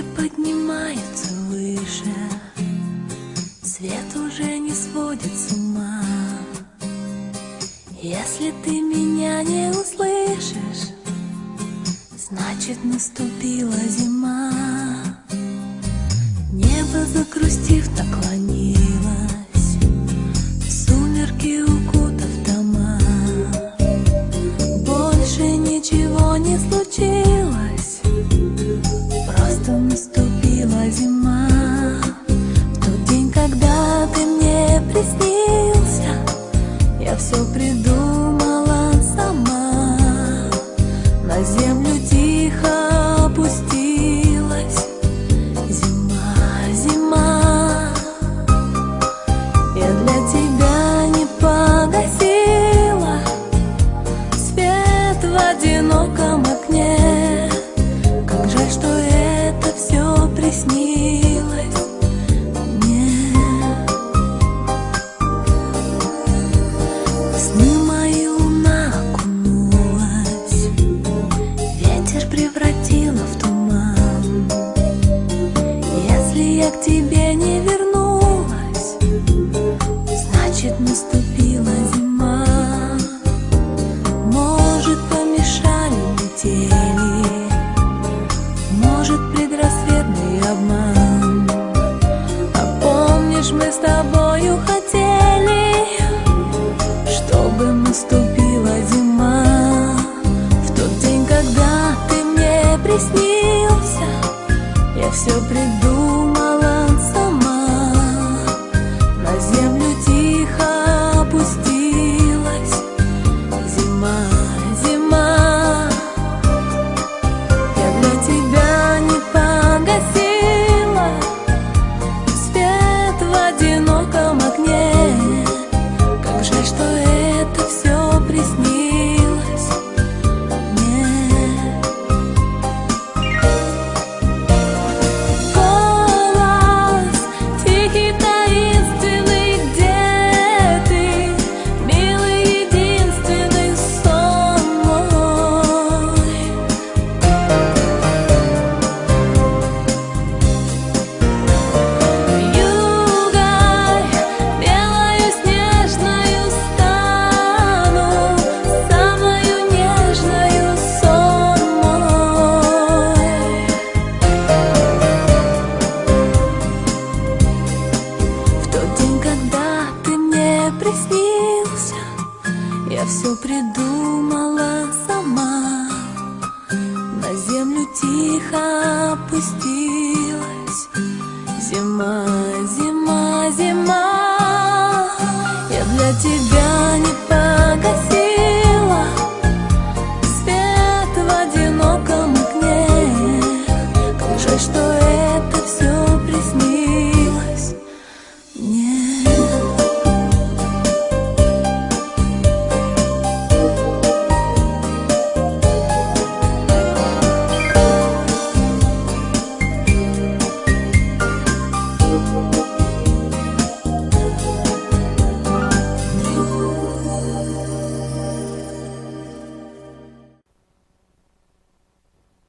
Звезды поднимаются выше, Свет уже не сводит с ума. Если ты меня не услышишь, Значит наступила зима. Небо загрустив наклонилось, приснилось мне. Сны мои луна окунулась, ветер превратила в туман. Если я к тебе не вернулась, помнишь, мы с тобою хотели Чтобы наступила зима. В тот день, когда ты мне приснился Я все придумала сама. На землю тихо опустилась. Зима, зима. Я для тебя приснился, я все придумала сама. На землю тихо опустилась. Зима, зима, зима. Я для тебя